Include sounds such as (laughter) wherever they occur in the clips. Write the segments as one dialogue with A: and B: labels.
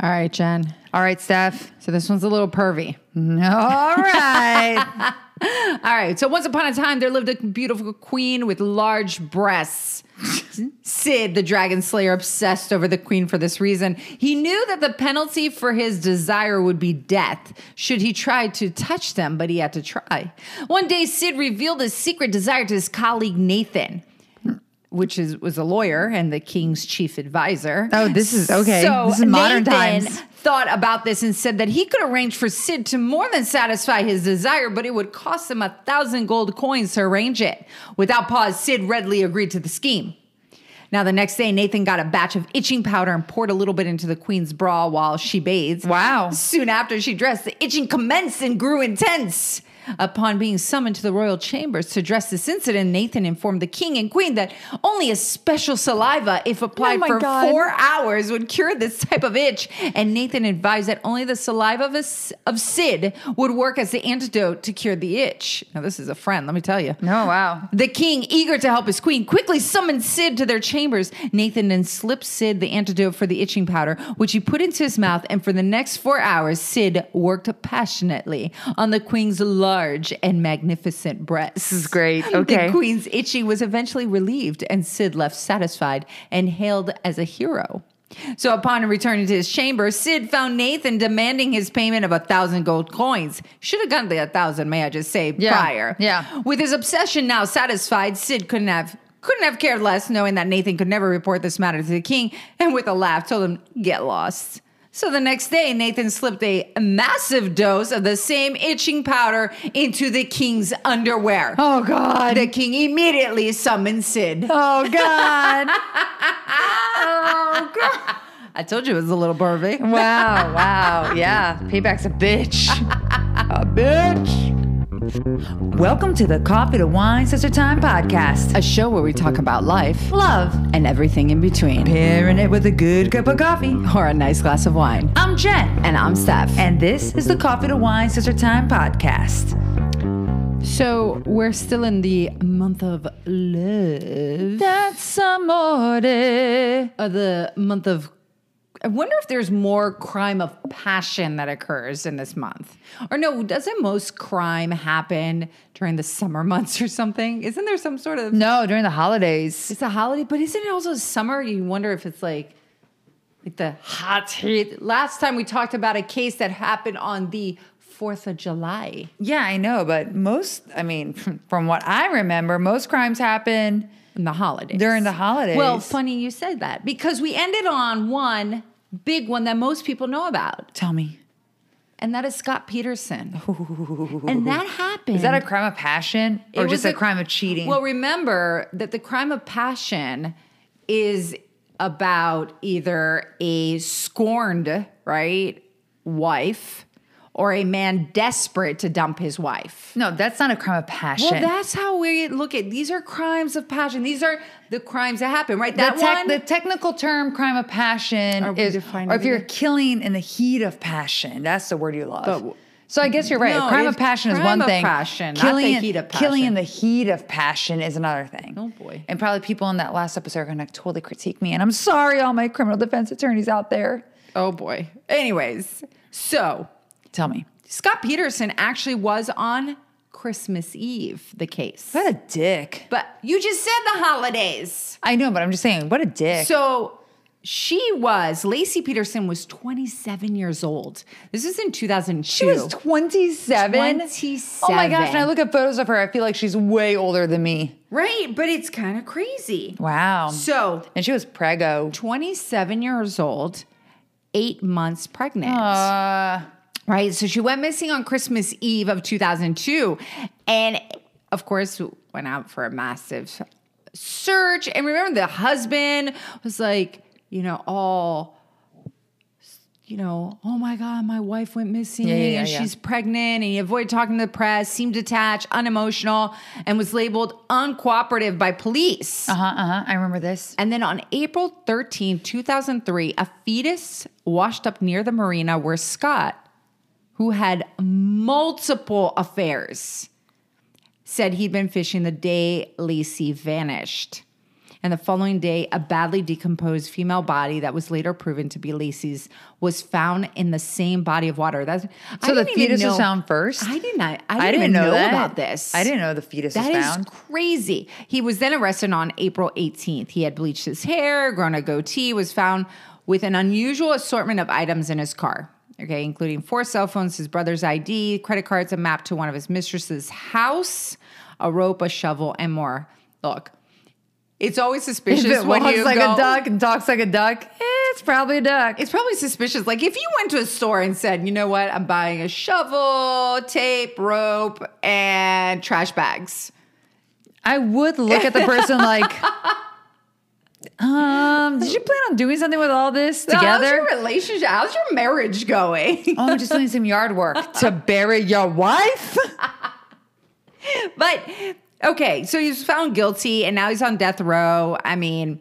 A: All right, Jen.
B: All right, Steph.
A: So this one's a little pervy. (laughs)
B: All right. (laughs)
A: All right. So once upon a time, there lived a beautiful queen with large breasts. Sid, the dragon slayer, obsessed over the queen for this reason. He knew that the penalty for his desire would be death should he try to touch them, but he had to try. One day, Sid revealed his secret desire to his colleague Nathan. Which is was a lawyer and the king's chief advisor.
B: Oh, this is- okay.
A: So
B: This is modern
A: Nathan
B: times.
A: thought about this and said that he could arrange for Sid to more than satisfy his desire, but it would cost him a thousand gold coins to arrange it. Without pause, Sid readily agreed to the scheme. Now, the next day, Nathan got a batch of itching powder and poured a little bit into the queen's bra while she bathed.
B: Wow.
A: Soon after she dressed, the itching commenced and grew intense. Upon being summoned to the royal chambers to address this incident, Nathan informed the king and queen that only a special saliva, if applied
B: Oh
A: for
B: God.
A: four hours, would cure this type of itch. And Nathan advised that only the saliva of, a of Sid would work as the antidote to cure the itch. Now, this is a friend, let me tell you.
B: No, wow.
A: The king, eager to help his queen, quickly summoned Sid to their chambers. Nathan then slipped Sid the antidote for the itching powder, which he put into his mouth, and for the next four hours, Sid worked passionately on the queen's large and magnificent breasts.
B: This is great. Okay.
A: The queen's itchy was eventually relieved, and Sid left satisfied and hailed as a hero. So, upon returning to his chamber, Sid found Nathan demanding his payment of a thousand gold coins. Should have gotten the a thousand, may I just say,
B: Yeah,
A: prior.
B: yeah.
A: With his obsession now satisfied, Sid couldn't have couldn't have cared less, knowing that Nathan could never report this matter to the king, and with a laugh told him, "Get lost." So the next day, Nathan slipped a massive dose of the same itching powder into the king's underwear.
B: Oh, God.
A: The king immediately summoned Sid.
B: Oh, God. (laughs) oh, God.
A: I told you it was a little pervy.
B: wow, wow. Yeah. Payback's a bitch. (laughs) a bitch. Welcome to the Coffee to Wine Sister Time podcast.
A: A show where we talk about life
B: Love.
A: and everything in between,
B: Pairing it with a good cup of coffee.
A: or a nice glass of wine.
B: I'm Jen.
A: And I'm Steph.
B: And this is the Coffee to Wine Sister Time podcast.
A: So we're still in the month of love.
B: That's amore.
A: Uh, the month of. I wonder if there's more crime of passion that occurs in this month. Or no, doesn't most crime happen during the summer months or something? Isn't there some sort of.
B: No, during the holidays.
A: It's a holiday, but isn't it also summer? You wonder if it's like. Like the hot heat. Last time we talked about a case that happened on the 4th of July.
B: Yeah, I know, but most, I mean, (laughs) from what I remember, most crimes happen
A: in the holidays.
B: during the holidays.
A: Well, funny you said that because we ended on one big one that most people know about,
B: Tell me.
A: and that is Scott Peterson. And that happened.
B: Is that a crime of passion or
A: It
B: just
A: was
B: a, crime of cheating?
A: Well, remember that the crime of passion is about either a scorned, right, wife or a man desperate to dump his wife.
B: no, that's not a crime of passion.
A: Well, that's how we look at these are crimes of passion. These are the crimes that happen, right?
B: the,
A: That
B: tec-
A: one.
B: the technical term crime of passion is, or if you're killing in the heat of passion, that's the word you love.
A: But-
B: so I guess you're right.
A: No,
B: crime of passion is one
A: of
B: thing.
A: passion, not the heat of
B: Killing in the heat of passion is another thing.
A: Oh, boy.
B: And probably people in that last episode are going to totally critique me. And I'm sorry, all my criminal defense attorneys out there.
A: oh boy. Anyways, so
B: Tell me.
A: Scott Peterson actually was on Christmas Eve, the case.
B: What a dick.
A: But you just said the holidays.
B: I know, but I'm just saying, what a dick.
A: So she was, Laci Peterson was 27 years old. This is in 2002.
B: She was 27?
A: 27.
B: Oh my gosh, and I look at photos of her, I feel like she's way older than me.
A: Right, but it's kind of crazy.
B: Wow.
A: So
B: And she was prego.
A: 27 years old, eight months pregnant.
B: Uh,
A: Right. So she went missing on Christmas Eve of 2002. And of course, went out for a massive search. And remember, the husband was like, you know, all, you know, oh my God, my wife went missing
B: Yeah, yeah,
A: and
B: yeah.
A: she's pregnant. And he avoided talking to the press, seemed detached, unemotional, and was labeled uncooperative by police.
B: uh huh, uh huh. I remember this.
A: And then on April 13, 2003, a fetus washed up near the marina where Scott, who had multiple affairs, said he'd been fishing the day Laci vanished. And the following day, a badly decomposed female body that was later proven to be Laci's was found in the same body of water. That's
B: So the fetus was found first?
A: I did not. I didn't, even know,
B: that.
A: about this.
B: I didn't know the fetus
A: That
B: was
A: is
B: found.
A: crazy. He was then arrested on April 18th. He had bleached his hair, grown a goatee, was found with an unusual assortment of items in his car. Okay, including four cell phones, his brother's ID, credit cards, a map to one of his mistress's house, a rope, a shovel, and more. Look, it's always suspicious
B: If it
A: when
B: walks
A: you
B: like
A: go,
B: a duck and talks like a duck, eh, it's probably a duck.
A: It's probably suspicious. Like if you went to a store and said, "You know what? I'm buying a shovel, tape, rope, and trash bags."
B: I would look at the person like, (laughs) um, did you plan on doing something with all this together?
A: How's your relationship? How's your marriage going?
B: oh, I'm just doing some yard work (laughs) to bury your wife. (laughs)
A: but okay, so he's found guilty and now he's on death row. I mean,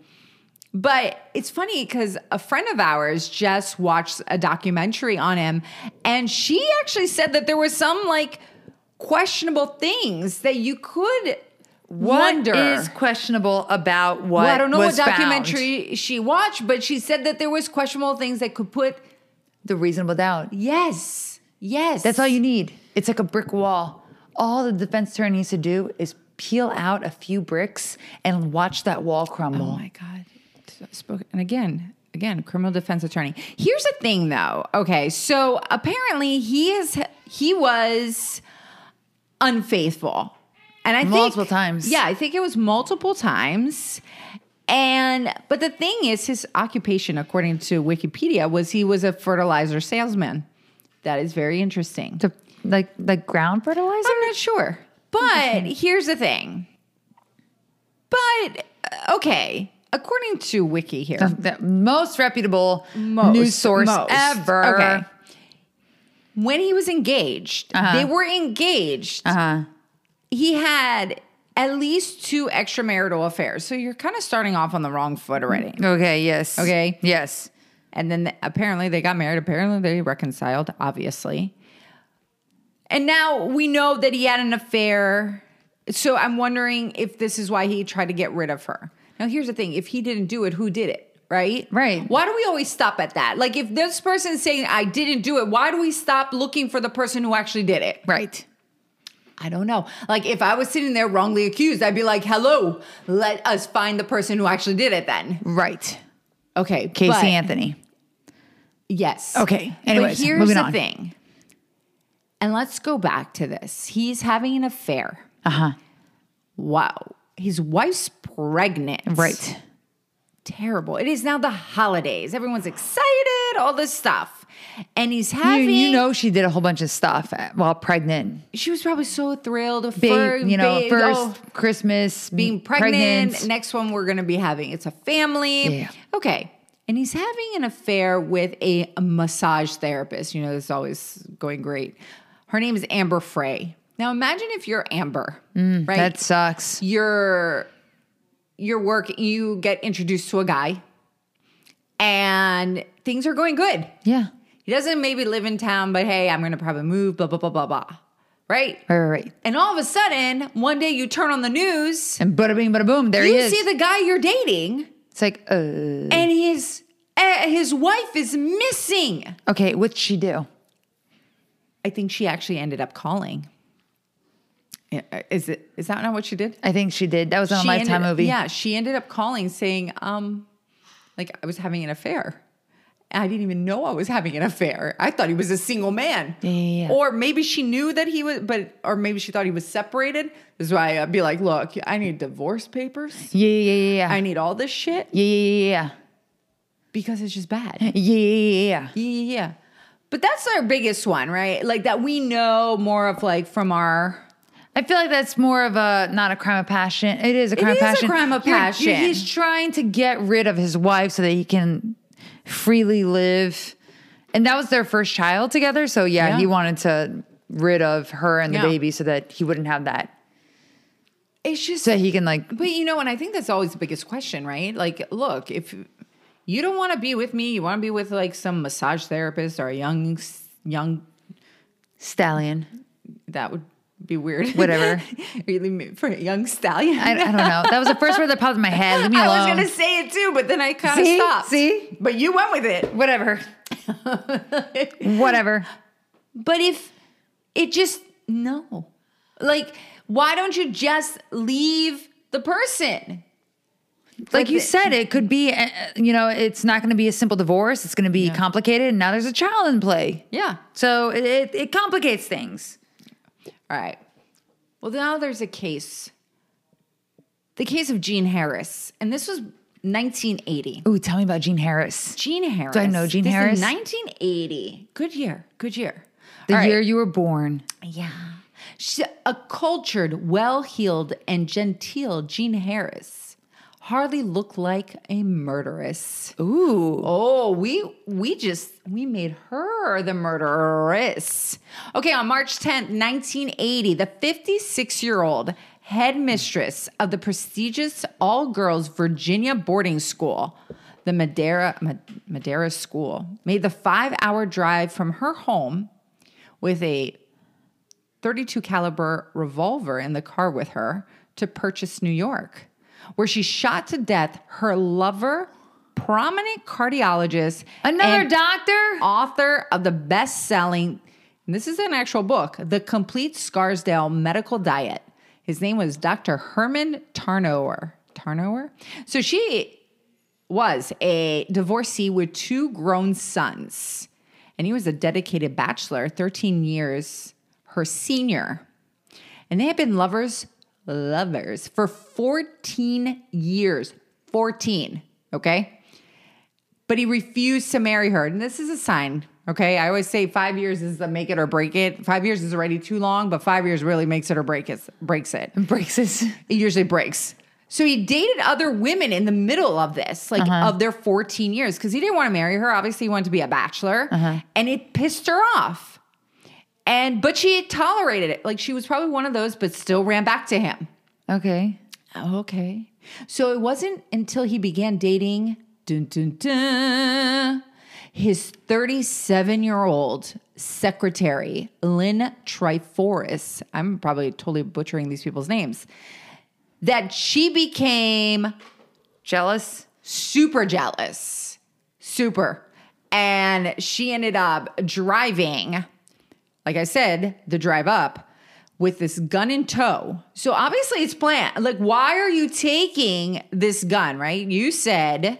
A: but it's funny because a friend of ours just watched a documentary on him and she actually said that there was some like questionable things that you could
B: What
A: wonder.
B: is questionable about what?
A: well, I don't know what
B: was found?
A: documentary she watched, but she said that there was questionable things that could put
B: The reasonable doubt.
A: yes, yes.
B: That's all you need. It's like a brick wall. All the defense attorney needs to do is peel out a few bricks and watch that wall crumble.
A: Oh my God. And again, again, criminal defense attorney. Here's the thing though. Okay, so apparently he is he was unfaithful. And I think
B: Multiple times.
A: Yeah, I think it was multiple times. And but the thing is his occupation according to Wikipedia was he was a fertilizer salesman. That is very interesting.
B: To, like like ground fertilizer?
A: I'm not sure. But here's the thing. But uh, okay, according to Wiki here,
B: the most reputable
A: Most-
B: news source
A: most.
B: ever.
A: Okay. when he was engaged,
B: Uh-huh.
A: they were engaged.
B: Uh-huh.
A: He had at least two extramarital affairs. So you're kind of starting off on the wrong foot already.
B: Okay, yes.
A: Okay.
B: Yes.
A: And then apparently they got married. Apparently they reconciled, obviously. And now we know that he had an affair. So I'm wondering if this is why he tried to get rid of her. Now, here's the thing if he didn't do it, who did it? Right?
B: Right.
A: Why do we always stop at that? Like, if this person's saying, I didn't do it, why do we stop looking for the person who actually did it?
B: Right.
A: I don't know. Like, if I was sitting there wrongly accused, I'd be like, hello, let us find the person who actually did it then.
B: Right.
A: Okay.
B: Casey
A: but-
B: Anthony.
A: Yes.
B: Okay, anyways,
A: but here's
B: moving
A: the
B: on.
A: thing. And let's go back to this. He's having an affair.
B: Uh-huh.
A: Wow. His wife's pregnant.
B: Right.
A: Terrible. It is now the holidays. Everyone's excited, all this stuff. And he's having
B: you know she did a whole bunch of stuff while pregnant.
A: she was probably so thrilled
B: Big,
A: for
B: you know,
A: big-
B: first
A: oh,
B: Christmas,
A: being pregnant. Next one we're going to be having. It's a family.
B: Yeah.
A: Okay. And he's having an affair with a, massage therapist. You know, this is always going great. Her name is Amber Frey. Now imagine if you're Amber, mm, right?
B: That sucks.
A: you're you're work you get introduced to a guy and things are going good.
B: Yeah.
A: He doesn't maybe live in town, but hey, I'm gonna probably move, blah, blah, blah, blah, blah. Right?
B: Right, right, right.
A: And all of a sudden, one day you turn on the news,
B: And bada bing, bada boom, there he
A: you
B: is.
A: see the guy you're dating,
B: it's like, uh,
A: and his uh, his wife is missing.
B: okay, what'd she do?
A: I think she actually ended up calling. Yeah, uh, Is it is that not what she did?
B: I think she did. That was on a Lifetime
A: ended-
B: movie.
A: Yeah, she ended up calling saying, um, like I was having an affair. I didn't even know I was having an affair. I thought he was a single man.
B: Yeah, yeah, yeah.
A: Or maybe she knew that he was, but or maybe she thought he was separated. This is why I'd be like, look, I need divorce papers.
B: Yeah, yeah, yeah.
A: I need all this shit
B: yeah, yeah, yeah,
A: because it's just bad.
B: yeah. Yeah, yeah, yeah.
A: Yeah. But that's our biggest one, right? Like that we know more of like from our
B: I feel like that's more of a not a crime of passion. It is a crime
A: is
B: of
A: a
B: passion.
A: crime of
B: You're-
A: passion.
B: you're- he's trying to get rid of his wife so that he can freely live. And that was their first child together. So yeah,
A: Yeah.
B: he wanted to rid of her and the
A: Yeah.
B: baby so that he wouldn't have that.
A: it's just
B: So that he can like
A: But you know, and I think that's always the biggest question, right? Like, look, if you don't want to be with me, you want to be with like some massage therapist or a young, young
B: stallion.
A: that would Be weird.
B: Whatever. (laughs)
A: really for a young stallion.
B: I, I don't know. That was the first word that popped in my head. Leave me alone. (laughs)
A: I was gonna say it too, but then I kind of stopped.
B: See?
A: But you went with it.
B: Whatever. (laughs) Whatever.
A: But if it just no, like, why don't you just leave the person?
B: Like you
A: the-
B: said, it could be, uh, you know, it's not going to be a simple divorce. It's going to be complicated. And now there's a child in play.
A: Yeah.
B: So it, it, it complicates things.
A: All right. Well, now there's a case. The case of Jean Harris, and this was 1980.
B: Ooh, tell me about Jean Harris.
A: Jean Harris.
B: Do I know Jean
A: This is
B: Harris?
A: 1980. Good year. Good year.
B: The
A: All right.
B: year you were born.
A: Yeah. She, a cultured, well heeled, and genteel Jean Harris hardly looked like a murderess.
B: Ooh.
A: Oh, we we just we made her the murderess. Okay, on March 10th, 1980, the 56-year-old headmistress of the prestigious all-girls Virginia boarding school, the Madeira Ma- Madeira School, made the 5-hour drive from her home with a 32 caliber revolver in the car with her to purchase New York, where she shot to death her lover, prominent cardiologist,
B: Another doctor?
A: author of the best-selling this is an actual book, The Complete Scarsdale Medical Diet. His name was Dr. Herman Tarnower. Tarnower? So she was a divorcee with two grown sons. And he was a dedicated bachelor, 13 years her senior. And they had been lovers, lovers for 14 years. 14, okay? But he refused to marry her. And this is a sign, okay? I always say five years is the make it or break it. Five years is already too long, but five years really makes it or break it, breaks it (laughs)
B: Breaks his. (laughs)
A: it usually breaks. So he dated other women in the middle of this, like uh-huh. of their 14 years, because he didn't want to marry her. Obviously, he wanted to be a bachelor, uh-huh. and it pissed her off. And but she tolerated it. Like she was probably one of those, but still ran back to him.
B: Okay.
A: Oh, okay. So it wasn't until he began dating dun, dun, dun, his 37 year old secretary, Lynn Tryforos. I'm probably totally butchering these people's names. That she became
B: Jealous?
A: super jealous. Super. And she ended up driving, like I said, the drive up with this gun in tow. So obviously it's planned. Like, why are you taking this gun, right? You said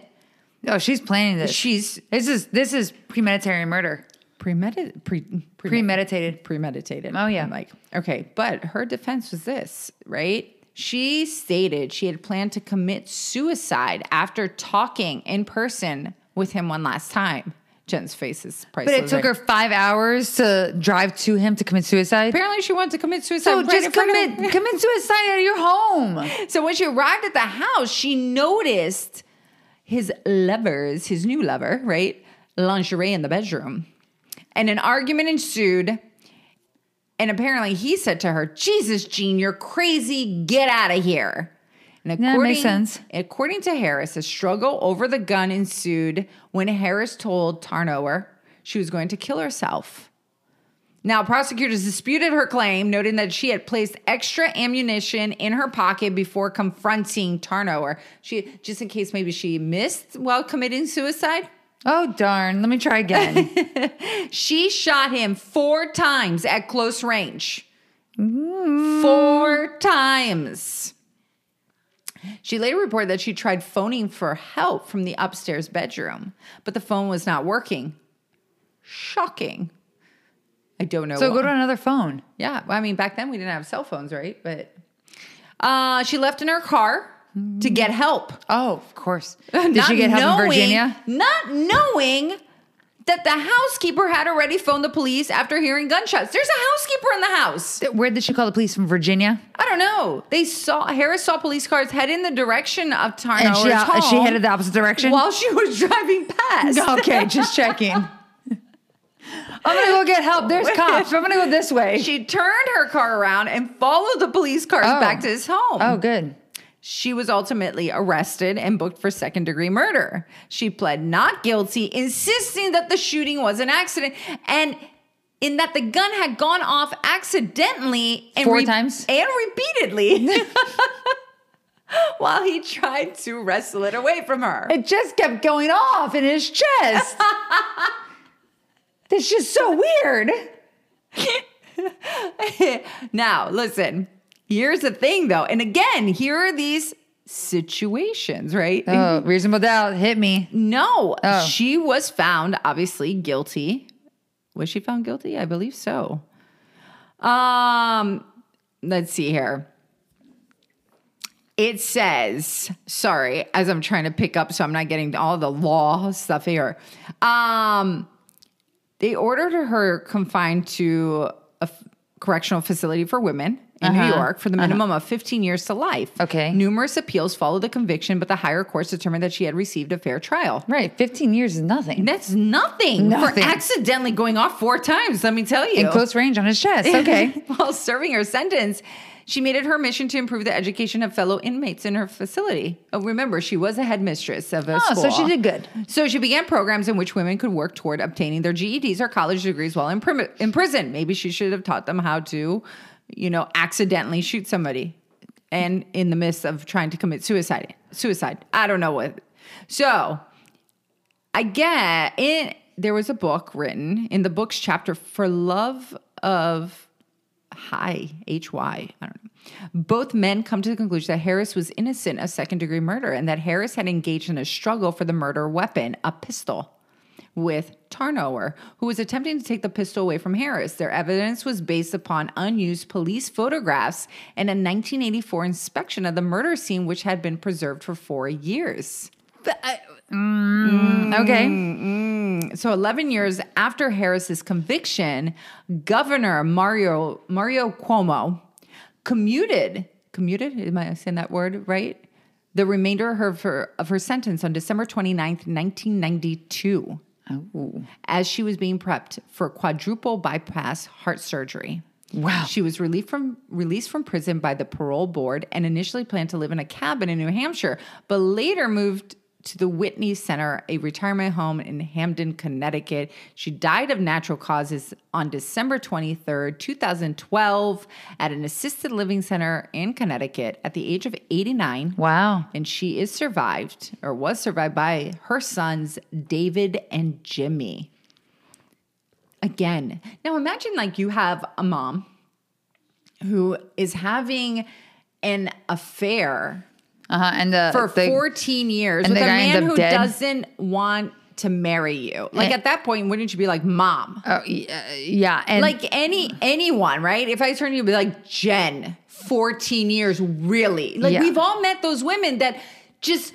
B: Oh, she's planning this.
A: she's
B: This is this is premeditated murder.
A: premeditated. Pre, pre-
B: Premeditated.
A: premeditated.
B: Oh, yeah.
A: I'm like, okay, but her defense was this, right? She stated she had planned to commit suicide after talking in person with him one last time. Jen's face is priceless.
B: But it took
A: right?
B: her five hours to drive to him to commit suicide.
A: Apparently, she wanted to commit suicide.
B: So just
A: of
B: commit (laughs) commit suicide at your home.
A: So when she arrived at the house, she noticed his lovers, his new lover, right, lingerie in the bedroom, and an argument ensued. And apparently, he said to her, "Jesus, Jean, you're crazy. Get out of here." And
B: Yeah, makes sense.
A: According to Harris, a struggle over the gun ensued when Harris told Tarnower she was going to kill herself. Now, prosecutors disputed her claim, noting that she had placed extra ammunition in her pocket before confronting Tarnower. She just in case maybe she missed while committing suicide.
B: Oh darn! Let me try again. (laughs)
A: She shot him four times at close range. Mm. Four times. She later reported that she tried phoning for help from the upstairs bedroom, but the phone was not working. Shocking. I don't know.
B: so
A: why.
B: go to another phone.
A: Yeah, well, I mean, back then we didn't have cell phones, right? But uh, she left in her car to get help.
B: Oh, of course. (laughs) Did
A: Not
B: she get help in Virginia?
A: Not knowing that the housekeeper had already phoned the police after hearing gunshots. There's a housekeeper in the house.
B: Where did she call the police from Virginia?
A: I don't know. They saw Harris saw police cars head in the direction of
B: And
A: Tarnower's
B: she,
A: home
B: she headed the opposite direction.
A: while she was driving past. (laughs)
B: okay, just checking. I'm gonna go get help. There's (laughs) cops. I'm gonna go this way.
A: She turned her car around and followed the police cars
B: Oh.
A: back to his home.
B: oh, good.
A: She was ultimately arrested and booked for second degree murder. She pled not guilty, insisting that the shooting was an accident. And in that the gun had gone off accidentally and
B: Four times?
A: and repeatedly (laughs) while he tried to wrestle it away from her.
B: It just kept going off in his chest. (laughs) That's just so weird. (laughs)
A: now, listen, here's the thing though. And again, here are these situations, right?
B: Oh, reasonable doubt hit me.
A: No,
B: Oh.
A: she was found obviously guilty. Was she found guilty? I believe so. Um, let's see here. It says, sorry, as I'm trying to pick up, so I'm not getting all the law stuff here. Um, they ordered her confined to a f- correctional facility for women in New
B: Uh-huh.
A: York for the minimum of 15 years to life.
B: Okay.
A: Numerous appeals followed the conviction, but the higher courts determined that she had received a fair trial.
B: Right, 15 years is nothing.
A: That's nothing,
B: Nothing.
A: for accidentally going off four times, let me tell you.
B: In close range on his chest. Okay. (laughs)
A: While serving her sentence, she made it her mission to improve the education of fellow inmates in her facility. Oh, remember, she was a headmistress of a
B: Oh,
A: school.
B: so she did good.
A: So she began programs in which women could work toward obtaining their GEDs or college degrees while in, prim- in prison. Maybe she should have taught them how to, you know, accidentally shoot somebody and in the midst of trying to commit suicide. Suicide. I don't know what. So I get in there was a book written in the book's chapter for love of Hi, H Y. I don't know. Both men come to the conclusion that Harris was innocent of second degree murder and that Harris had engaged in a struggle for the murder weapon, a pistol, with Tarnower, who was attempting to take the pistol away from Harris. Their evidence was based upon unused police photographs and a 1984 inspection of the murder scene, which had been preserved for four years.
B: Uh, mm, mm, okay. Mm.
A: So 11 years after Harris's conviction, Governor Mario Mario Cuomo commuted commuted am I saying that word right? The remainder of her, of her, of her sentence on December 29th, 1992,
B: Oh.
A: as she was being prepped for quadruple bypass heart surgery.
B: Wow.
A: She was released from released from prison by the parole board and initially planned to live in a cabin in New Hampshire, but later moved to the Whitney Center, a retirement home in Hamden, Connecticut. She died of natural causes on December 23rd, 2012, at an assisted living center in Connecticut at the age of 89.
B: Wow.
A: And she is survived or was survived by her sons, David and Jimmy. Again, now imagine like you have a mom who is having an affair
B: Uh huh. And the
A: for
B: the,
A: 14 years
B: and
A: with a man who
B: dead?
A: doesn't want to marry you. Like
B: Eh.
A: at that point, wouldn't you be like, mom?
B: Oh, yeah, yeah. And
A: like any anyone, right? If I turn to you, and be like Jen, 14 years, really? Like
B: Yeah.
A: we've all met those women that just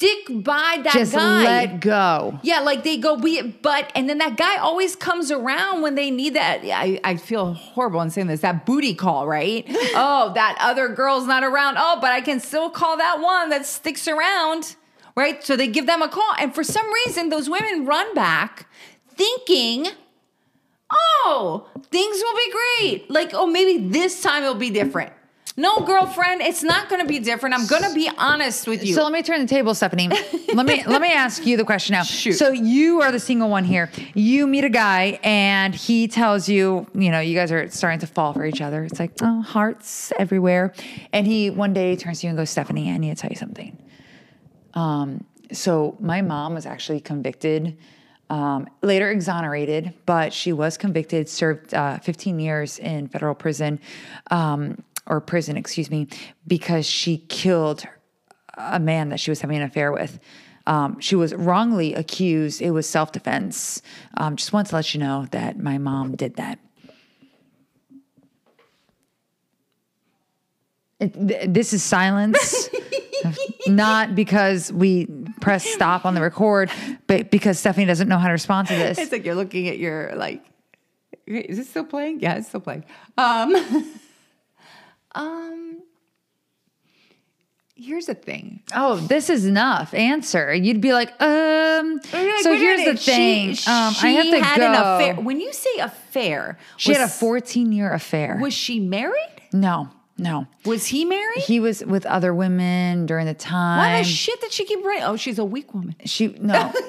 A: stick by that
B: just
A: guy.
B: let go.
A: yeah, like they go, we, but, and then that guy always comes around when they need that. I, I feel horrible in saying this, that booty call, right? (laughs) oh, that other girl's not around. Oh, but I can still call that one that sticks around, right? So they give them a call. And for some reason, those women run back thinking, oh, things will be great. Like, oh, maybe this time it'll be different. No, girlfriend, it's not going to be different. I'm going to be honest with you.
B: So let me turn the table, Stephanie. (laughs) let me let me ask you the question now.
A: Shoot.
B: So you are the single one here. You meet a guy and he tells you, you know, you guys are starting to fall for each other. It's like, oh, hearts everywhere. And he one day turns to you and goes, Stephanie, I need to tell you something. Um, so my mom was actually convicted, um, later exonerated, but she was convicted, served uh, 15 years in federal prison, um, or prison, excuse me, because she killed a man that she was having an affair with. Um, she was wrongly accused. It was self defense. Um, just want to let you know that my mom did that. It, th- this is silence, (laughs) not because we press stop on the record, but because Stephanie doesn't know how to respond to this.
A: It's like you're looking at your like. Is this still playing? Yeah, it's still playing. Um, (laughs) um. Here's the thing.
B: Oh, this is enough. Answer. You'd be like, um. So here's the thing.
A: She,
B: um,
A: she
B: I have to
A: had
B: go.
A: an affair. When you say affair,
B: She had a 14 year affair.
A: Was she married?
B: no, No.
A: Was he married?
B: He was with other women during the time.
A: Why the shit did she keep writing? Oh, she's a weak woman.
B: she no. (laughs)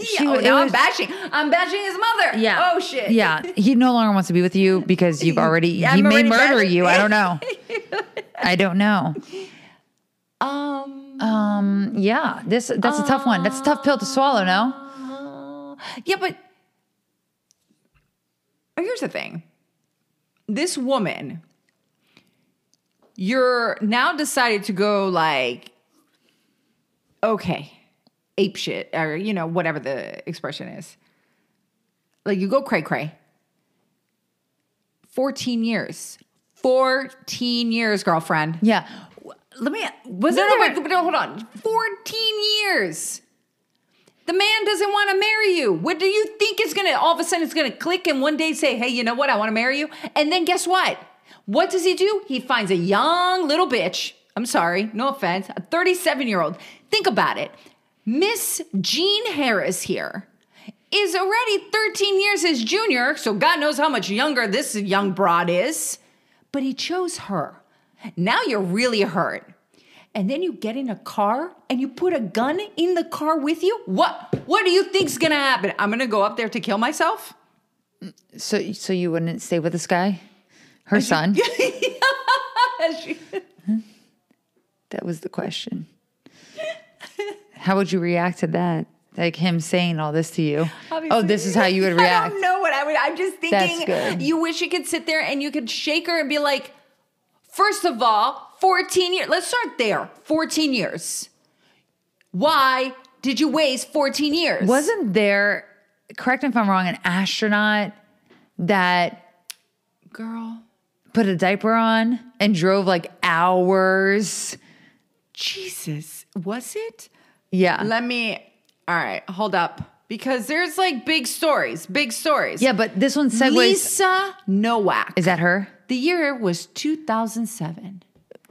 B: She
A: oh, now I'm bashing. I'm bashing his mother.
B: Yeah.
A: Oh shit.
B: Yeah. He no longer wants to be with you because you've (laughs) already
A: Yeah,
B: he
A: I'm
B: may
A: already
B: murder
A: bad.
B: you. I don't know. (laughs) I don't know.
A: Um.
B: Um yeah. This that's a tough one. That's a tough pill to swallow, no?
A: Yeah, but oh, here's the thing. This woman, you're now decided to go like, okay, ape shit, or you know, whatever the expression is. Like you go cray cray. 14 years. 14 years, girlfriend.
B: Yeah. Let me was
A: No,
B: it
A: no,
B: there-
A: wait, no, hold on. 14 years. The man doesn't want to marry you. What do you think is gonna all of a sudden it's gonna click and one day say, hey, you know what? I want to marry you. And then guess what? What does he do? He finds a young little bitch. I'm sorry, no offense, a 37 year old. Think about it. Miss Jean Harris here is already 13 years his junior, so God knows how much younger this young broad is. But he chose her. Now you're really hurt. And then you get in a car and you put a gun in the car with you? What what do you think's gonna happen? I'm gonna go up there to kill myself?
B: Mm, so so you wouldn't stay with this guy? Her son? (laughs) (laughs) That was the question. How would you react to that? Like him saying all this to you. oh, this is how you would react. (laughs)
A: I don't know what I would. I'm just thinking. You wish you could sit there and you could shake her and be like, first of all, 14 years. Let's start there. 14 years. Why did you waste 14 years?
B: Wasn't there, correct me if I'm wrong, an astronaut that
A: girl?
B: Put a diaper on and drove like hours?
A: Jesus, was it?
B: Yeah.
A: Let me. All right, hold up. Because there's like big stories, big stories.
B: yeah, but this one segues.
A: Lisa Nowak.
B: Is that her?
A: the year was 2007.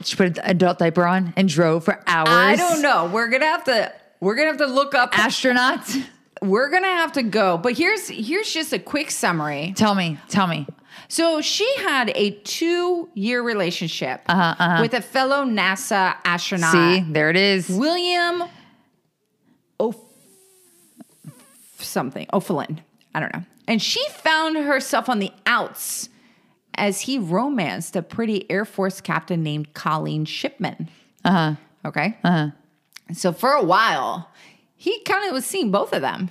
B: She put an adult diaper on and drove for hours.
A: I don't know. We're gonna have to. We're gonna have to look up.
B: Astronaut?
A: We're gonna have to go. But here's here's just a quick summary.
B: tell me, tell me.
A: So she had a two year relationship
B: Uh-huh,
A: with a fellow NASA astronaut.
B: See, there it is.
A: William O something O'Flynn. I don't know. And she found herself on the outs as he romanced a pretty Air Force captain named Colleen Shipman.
B: Uh huh.
A: Okay.
B: Uh huh.
A: So for a while, he kind of was seeing both of them.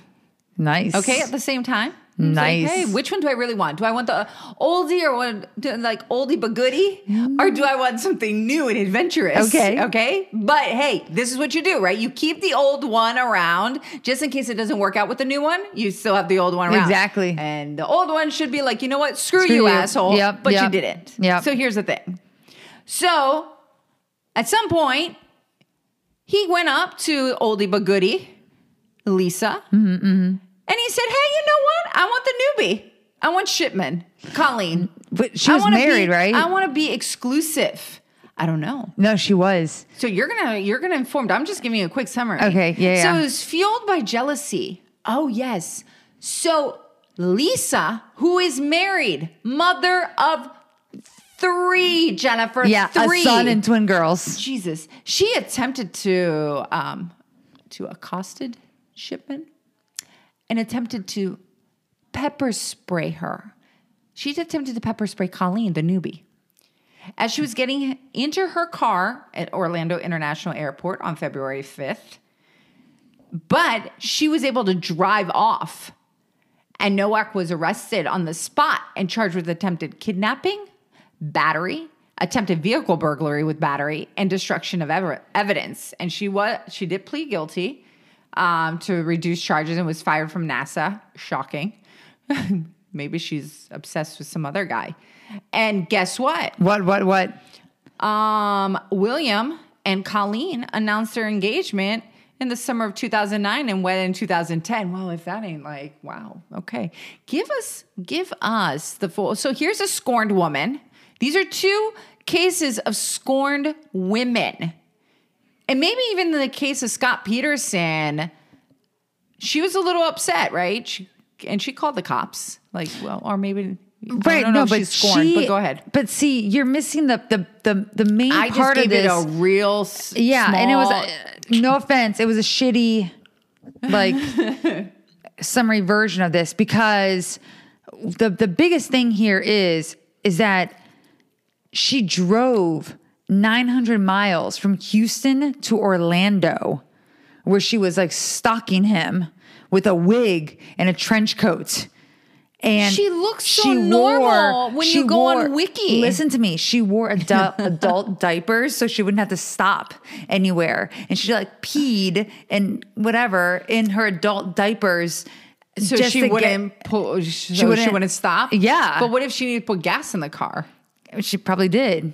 B: Nice.
A: Okay, at the same time. Was like,
B: Nice.
A: hey, which one do I really want? Do I want the oldie or to, like oldie but goodie, or do I want something new and adventurous?
B: Okay.
A: okay. But hey, this is what you do, right? You keep the old one around just in case it doesn't work out with the new one. You still have the old one around.
B: Exactly.
A: And the old one should be like, you know what? Screw,
B: Screw
A: you,
B: you.
A: asshole.
B: Yep,
A: But you didn't.
B: yep.
A: So here's the thing. So at some point, he went up to oldie but goodie, Lisa.
B: Mm-hmm,
A: And he said, Hey, you know what? I want the newbie. I want Shipman, Colleen.
B: But she
A: I
B: was married,
A: be-
B: right?
A: I want to be exclusive. I don't know.
B: no, she was.
A: So you're gonna you're gonna inform. I'm just giving you a quick summary.
B: Okay, yeah,
A: So
B: yeah.
A: it was fueled by jealousy. Oh yes. So Lisa, who is married, mother of three, Jennifer.
B: Yeah,
A: three.
B: a son and twin girls.
A: Jesus. She attempted to um to accosted Shipman and attempted to pepper spray her. She attempted to pepper spray Colleen, the newbie. As she was getting into her car at Orlando International Airport on February 5th, but she was able to drive off. And Nowak was arrested on the spot and charged with attempted kidnapping, battery, attempted vehicle burglary with battery, and destruction of evidence. And she was she did plead guilty um, to reduce charges and was fired from NASA. Shocking. (laughs) Maybe she's obsessed with some other guy. And guess what?
B: What, what, what?
A: Um, William and Colleen announced their engagement in the summer of 2009 and wed in 2010. Well, if that ain't like, wow, okay. Give us, give us the full. So here's a scorned woman. These are two cases of scorned women. And maybe even in the case of Scott Peterson, she was a little upset, right? She, and she called the cops. Like, well, or maybe know if she's scorned, but go ahead.
B: But see, you're missing the the the, the main
A: I
B: part of this.
A: it a real s-
B: yeah, and it was
A: small-
B: uh, no offense, it was a shitty like (laughs) summary version of this because the the biggest thing here is is that she drove 900 miles from Houston to Orlando where she was like stalking him with a wig and a trench coat. And
A: She looks so normal when you go on Wiki.
B: Listen to me. She wore adult, (laughs) adult diapers so she wouldn't have to stop anywhere. And she like peed and whatever in her adult diapers.
A: so she wouldn't pull, so she
B: wouldn't-
A: wouldn't, stop.
B: Yeah.
A: but what if she needed to put gas in the car?
B: she probably did.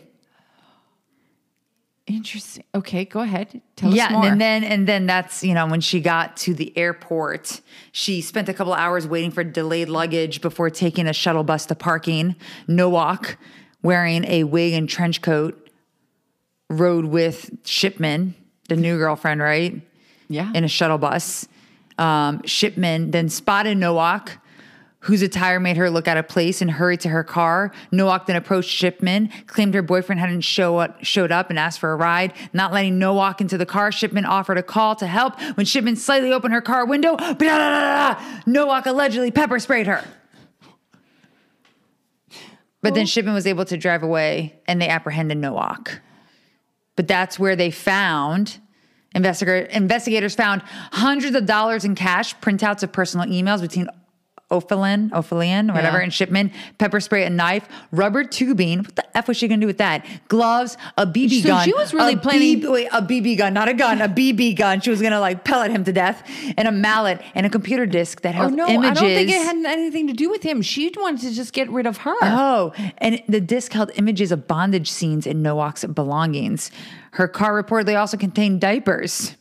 A: Interesting. Okay, go ahead. Tell
B: yeah,
A: us more.
B: and then and then that's you know when she got to the airport, she spent a couple hours waiting for delayed luggage before taking a shuttle bus to parking. Nowak, wearing a wig and trench coat, rode with Shipman, the new girlfriend, right?
A: yeah,
B: in a shuttle bus. Um, Shipman then spotted Nowak, whose attire made her look out of place and hurried to her car. Nowak then approached Shipman, claimed her boyfriend hadn't show up, showed up and asked for a ride. Not letting Nowak into the car, Shipman offered a call to help. When Shipman slightly opened her car window, Nowak allegedly pepper sprayed her. But then Shipman was able to drive away and they apprehended Nowak. But that's where they found investigator, investigators found hundreds of dollars in cash, printouts of personal emails between Ophelin, Ophelian, whatever,
A: Yeah.
B: and Shipman, pepper spray, a knife, rubber tubing. What the F was she gonna do with that? Gloves, a BB
A: So
B: gun.
A: she was really
B: a
A: planning-
B: BB wait, a BB gun, not a gun, a BB gun. She was gonna like pellet him to death, and a mallet and a computer disc that had images.
A: Oh
B: held
A: no,
B: images.
A: I don't think it had anything to do with him. She wanted to just get rid of her.
B: Oh, and the disc held images of bondage scenes in Nowak's belongings. Her car reportedly also contained diapers.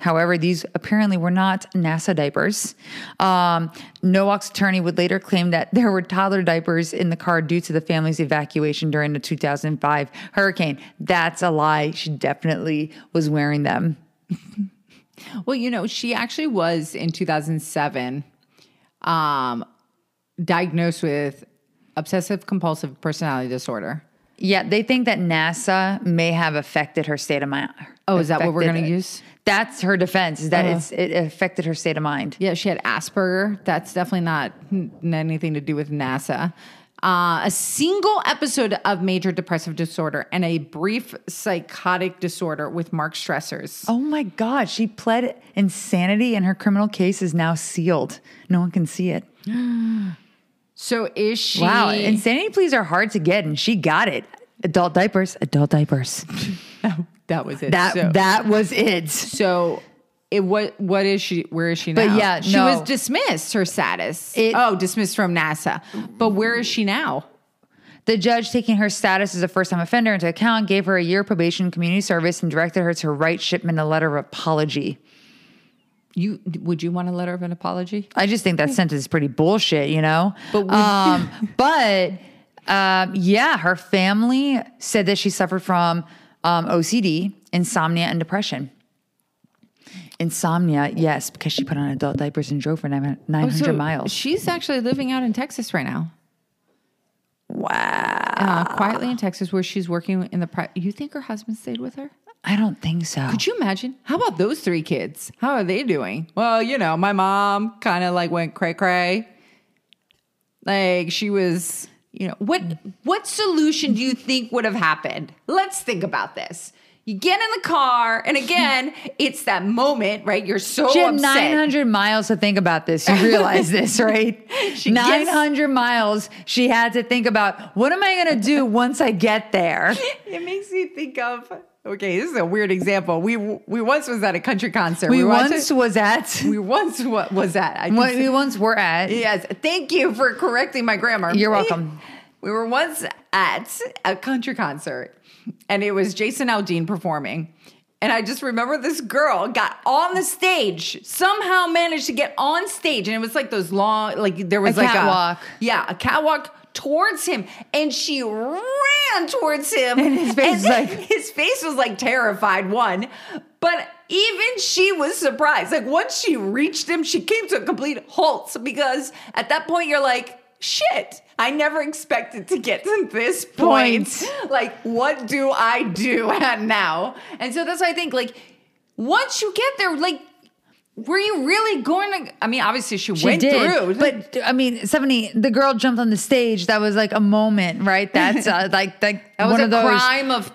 B: However, these apparently were not NASA diapers. Um, Nowak's attorney would later claim that there were toddler diapers in the car due to the family's evacuation during the 2005 hurricane. That's a lie. She definitely was wearing them. (laughs)
A: Well, you know, she actually was in 2007 um, diagnosed with obsessive compulsive personality disorder.
B: Yeah, they think that NASA may have affected her state of mind.
A: Oh, is that what we're gonna use?
B: That's her defense. Is that it's it affected her state of mind.
A: Yeah, she had Asperger. That's definitely not anything to do with NASA. Uh, a single episode of major depressive disorder and a brief psychotic disorder with marked stressors.
B: Oh my God, she pled insanity and her criminal case is now sealed. No one can see it. (gasps) (gasps)
A: So is she?
B: Wow, insanity pleas are hard to get and she got it. Adult diapers, adult diapers. (laughs)
A: Oh, that was it.
B: That
A: so,
B: that was it.
A: so it what what is she? Where is she now?
B: But yeah,
A: she
B: no.
A: was dismissed. Her status.
B: It-
A: oh, dismissed from NASA. But where is she now?
B: The judge, taking her status as a first time offender into account, gave her a year probation community service and directed her to write Shipman a letter of apology.
A: You would you want a letter of an apology?
B: I just think that sentence is pretty bullshit, you know.
A: But
B: um, (laughs) but um, yeah, her family said that she suffered from um, OCD, insomnia, and depression. Insomnia, yes, because she put on adult diapers and drove for nine hundred
A: So
B: miles.
A: She's actually living out in Texas right now.
B: Wow,
A: uh, quietly in Texas, where she's working in the. Pri- you think her husband stayed with her?
B: I don't think so.
A: Could you imagine? How about those three kids? How are they doing? Well, you know, my mom kind of like went cray cray. Like she was, you know, what what solution do you think would have happened? Let's think about this. You get in the car, and again, (laughs) it's that moment, right? You're so
B: She had
A: upset.
B: 900 miles to think about this. You realize (laughs) this, right? (laughs)
A: gets-
B: 900 miles she had to think about what am I going to do once I get there?
A: It makes me think of. Okay, this is a weird example. We we once was at a country concert.
B: We
A: once
B: once was at,
A: we once what was at. I
B: what we once were at.
A: Yes, thank you for correcting my grammar.
B: You're welcome.
A: We were once at a country concert, and it was Jason Aldean performing. And I just remember this girl got on the stage, somehow managed to get on stage, and it was like those long, like there was like
B: A
A: like
B: catwalk.
A: a yeah, a catwalk towards him, and she ran towards him,
B: And his face was like- (laughs)
A: his face was like terrified. One, but even she was surprised. Like once she reached him, she came to a complete halt because at that point you're like, shit. I never expected to get to this point.
B: Point.
A: Like, what do I do (laughs) now? And so that's why I think, like, once you get there, like, were you really going to? I mean, obviously she,
B: She
A: went
B: did,
A: through,
B: but I mean, Stephanie, the girl jumped on the stage. That was like a moment, right? That's uh, like (laughs) like
A: that was
B: one
A: a
B: of those.
A: crime of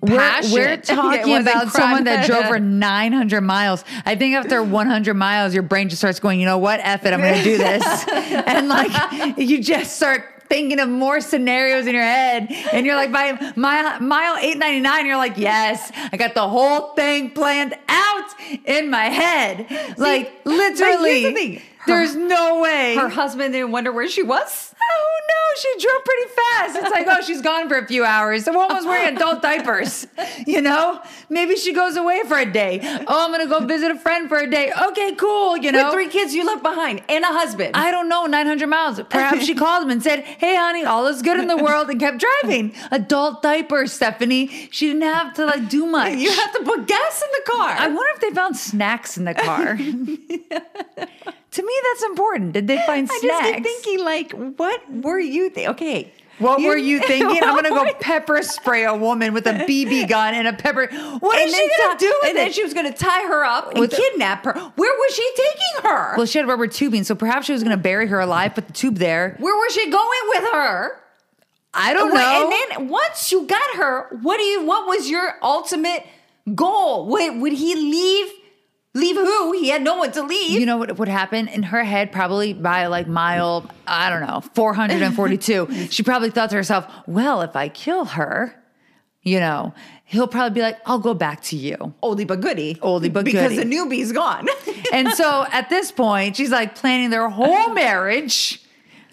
B: We're,
A: passion. (laughs)
B: we're talking about someone that drove for (laughs) 900 miles. I think after 100 miles, your brain just starts going, you know what? F it, I'm going to do this. and like, you just start thinking of more scenarios in your head. And you're like, by mile, mile 899, you're like, yes, I got the whole thing planned out in my head. like, literally,
A: the. Her-
B: there's no way.
A: Her husband didn't wonder where she was.
B: Oh no, drove pretty fast. It's like, oh, she's gone for a few hours. The woman was wearing adult diapers. (laughs) You know? Maybe she goes away for a day. Oh, I'm gonna go visit a friend for a day. Okay, cool. You know?
A: With three kids you left behind and a husband.
B: I don't know, 900 miles. Perhaps she (laughs) called him and said, Hey, honey, all is good in the world, and kept driving. Adult diapers, Stephanie. She didn't have to like do much.
A: you have to put gas in the car.
B: I wonder if they found snacks in the car. (laughs) to me, that's important. Did they find
A: I
B: snacks?
A: just keep thinking, like, what were you thinking? Okay.
B: What were you (laughs) thinking? I'm gonna go pepper spray a woman with a BB gun and a pepper. What
A: and
B: is she gonna
A: ti-
B: do with
A: And then she was going to tie her up and
B: With-
A: kidnap her. Where was she taking her?
B: well, she had rubber tubing, so perhaps she was gonna bury her alive, put the tube there.
A: Where was she going with her?
B: I don't know.
A: And then once you got her, what do you? What was your ultimate goal? Would, would he leave? Leave who? He had no one to leave.
B: you know what would happen in her head? Probably by like mile, I don't know, 442. (laughs) she probably thought to herself, "Well, if I kill her, you know, he'll probably be like, I'll go back to you."
A: oldie but goodie.
B: Oldie but
A: because
B: goodie.
A: Because the newbie's gone.
B: And so (laughs) at this point, she's like planning their whole marriage,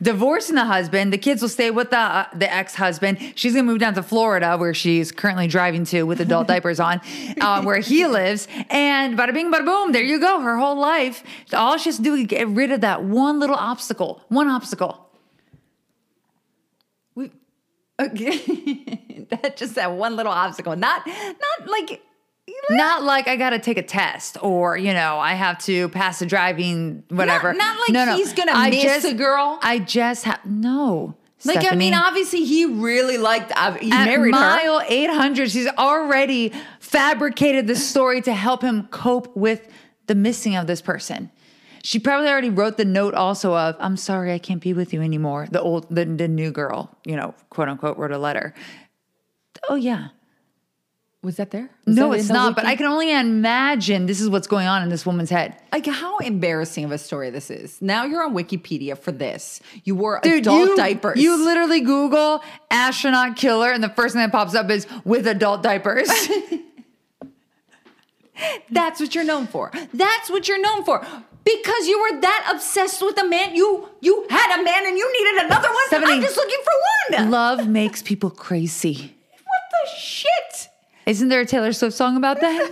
B: divorcing the husband. The kids will stay with the uh, the ex husband. She's gonna move down to Florida, where she's currently driving to with adult (laughs) diapers on, uh, where he lives. And bada bing, bada boom, there you go. Her whole life, all she has to do is get rid of that one little obstacle. One obstacle.
A: We, (laughs) okay, (laughs) that just that one little obstacle. Not not like
B: Not like I got to take a test or, you know, I have to pass a driving whatever.
A: not like no, no. he's gonna miss a girl.
B: I just have no.
A: like I mean, obviously he really liked. Uh, he
B: At
A: married her.
B: mile 800, she's already fabricated the story to help him cope with the missing of this person. She probably already wrote the note also of, I'm sorry, I can't be with you anymore. The old, the, the new girl, you know, quote unquote, wrote a letter. Oh, yeah.
A: Was that there? Was
B: No,
A: that
B: it's not, but? I can only imagine this is what's going on in this woman's head.
A: Like how embarrassing of a story this is. Now you're on Wikipedia for this. You wore
B: Dude,
A: adult
B: you,
A: diapers.
B: You literally Google astronaut killer, and the first thing that pops up is with adult diapers. (laughs)
A: That's what you're known for. That's what you're known for. Because you were that obsessed with a man, you you had a man and you needed another one.
B: Stephanie,
A: I'm just looking for one.
B: Love makes people crazy.
A: what the shit?
B: Isn't there a Taylor Swift song about that?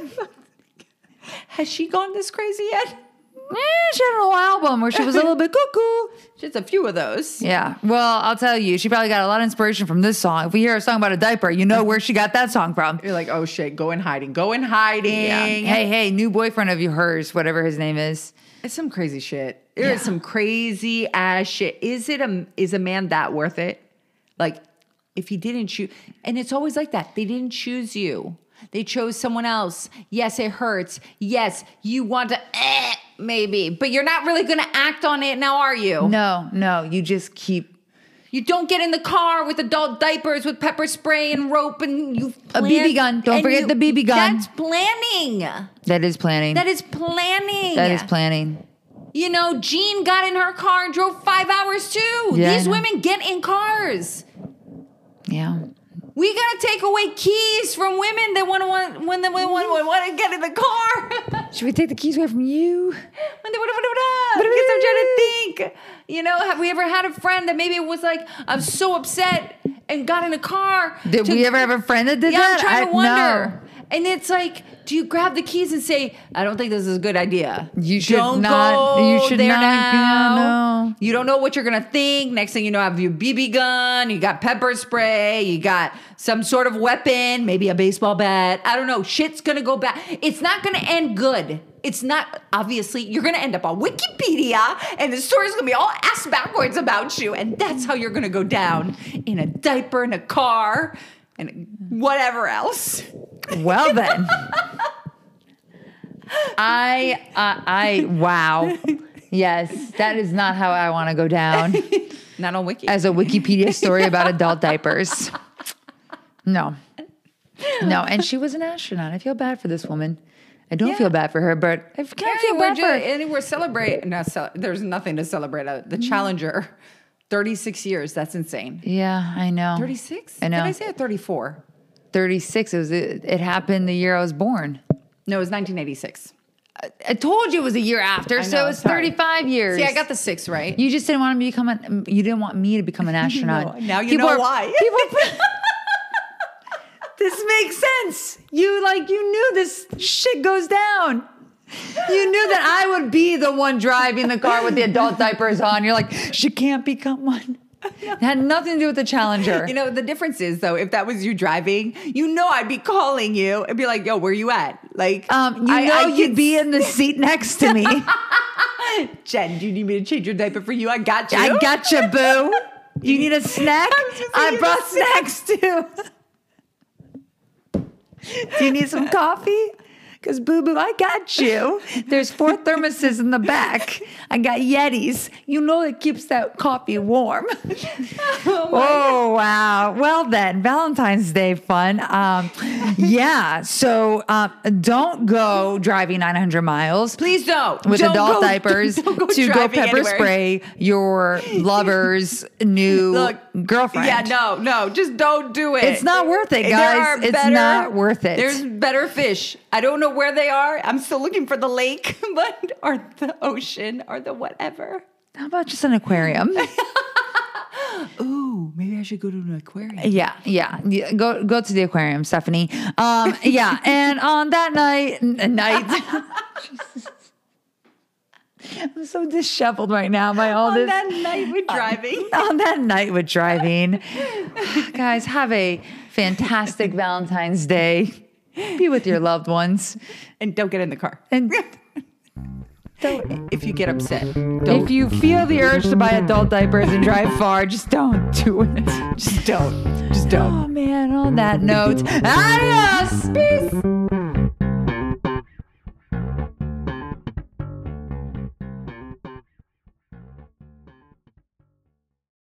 B: (laughs)
A: Has she gone this crazy yet?
B: Eh, she had an whole album where she was a little bit cuckoo. (laughs)
A: Just a few of those.
B: Yeah. Well, I'll tell you, she probably got a lot of inspiration from this song. If we hear a song about a diaper, you know where she got that song from. (laughs)
A: You're like, oh shit, go in hiding. Go in hiding. Yeah.
B: Hey, hey, new boyfriend of you, hers, whatever his name is.
A: It's some crazy shit. Is
B: Yeah.
A: some crazy ass shit. Is it a is a man that worth it? Like, if he didn't choose, and it's always like that. They didn't choose you. They chose someone else. Yes, it hurts. Yes, you want to, eh, maybe, but you're not really going to act on it now, are you?
B: No, no, you just keep
A: You don't get in the car with adult diapers with pepper spray and rope and you
B: A BB gun. Don't forget the BB gun.
A: That's planning.
B: that is planning.
A: That is planning.
B: that is planning.
A: You know, Jean got in her car and drove five hours too.
B: Yeah,
A: These women get in cars.
B: Yeah.
A: We gotta take away keys from women that want to want when they want want to get in the car. (laughs)
B: Should we take the keys away from you?
A: When they- Because I'm trying to think. You know, have we ever had a friend that maybe was like, I'm so upset and got in a car?
B: Did
A: to-
B: we ever have a friend that did
A: yeah,
B: that?
A: I'm trying
B: I-
A: to wonder. And it's like, do you grab the keys and say, "I don't think this is a good idea"?
B: You should
A: don't
B: not-
A: Go
B: you should
A: there
B: not-
A: now.
B: no.
A: You don't know what you're gonna think. Next thing you know, have your BB gun. You got pepper spray. You got some sort of weapon, maybe a baseball bat. I don't know. Shit's gonna go bad. It's not gonna end good. It's not obviously you're gonna end up on Wikipedia and the story's gonna be all ass backwards about you, and that's how you're gonna go down in a diaper, in a car, and whatever else.
B: Well then, I, uh, I, wow, yes, that is not how I want to go down
A: Not on Wiki.
B: as a Wikipedia story about adult diapers. No, no, and she was an astronaut. I feel bad for this woman. I don't
A: Yeah.
B: feel bad for her, but I can't
A: Yeah,
B: feel bad for her.
A: and we're celebrating. No, there's nothing to celebrate. Uh, the Challenger, 36 years. That's insane.
B: Yeah, I know.
A: 36?
B: I know.
A: Did I say 34?
B: 36. It was. It, it happened the year I was born.
A: No, it was 1986.
B: I told you it was a year after,
A: I
B: so
A: know,
B: it was
A: sorry.
B: 35 years.
A: See, I got the six right.
B: You just didn't want me to become an. You didn't want me to become an (laughs) astronaut.
A: No, now you know why. (laughs)
B: People. (laughs) this makes sense. You like you knew this shit goes down. You knew that I would be the one driving the car with the adult diapers on. You're like, she can't become one. It had nothing to do with the Challenger.
A: You know, the difference is though, if that was you driving, you know I'd be calling you and be like, yo, where you at? Like,
B: um, you
A: I-
B: know
A: I
B: you'd
A: can
B: be in the seat next to me. (laughs)
A: Jen, do you need me to change your diaper for you? I got you.
B: I got you, boo. You need a snack? (laughs) I brought
A: a (laughs) snack.
B: snacks too. Do you need some coffee? Because boo boo, I got you. There's four thermoses in the back. I got Yetis. You know it keeps that coffee warm. (laughs) Oh, wow. Well then, Valentine's Day fun. Um, yeah. So uh, don't go driving 900 miles
A: Please don't.
B: with
A: Don't
B: adult
A: go-
B: diapers (laughs)
A: don't go
B: to go pepper
A: anywhere.
B: spray your lover's new
A: Look,
B: girlfriend.
A: Yeah, no, no, just don't do it.
B: It's not worth it,
A: There
B: guys.
A: are
B: It's not worth it.
A: There's better fish. I don't know where they are. I'm still looking for the lake, (laughs) but or the ocean or the whatever.
B: How about just an aquarium? (laughs)
A: Ooh, maybe I should go to an aquarium.
B: yeah, yeah, yeah. Go go to the aquarium, Stephanie. Um, yeah, (laughs) and on that night, n- night. I'm so disheveled right now by all
A: On
B: this.
A: that night with (laughs) uh, driving. (laughs)
B: on that night with driving. (laughs) Guys, have a fantastic Valentine's Day. Be with your loved ones.
A: and don't get in the car.
B: And
A: If you get upset,
B: if
A: don't.
B: you feel the urge to buy adult diapers and drive far, just don't do it.
A: just don't. Just don't.
B: Oh man, on that note, adios. Peace.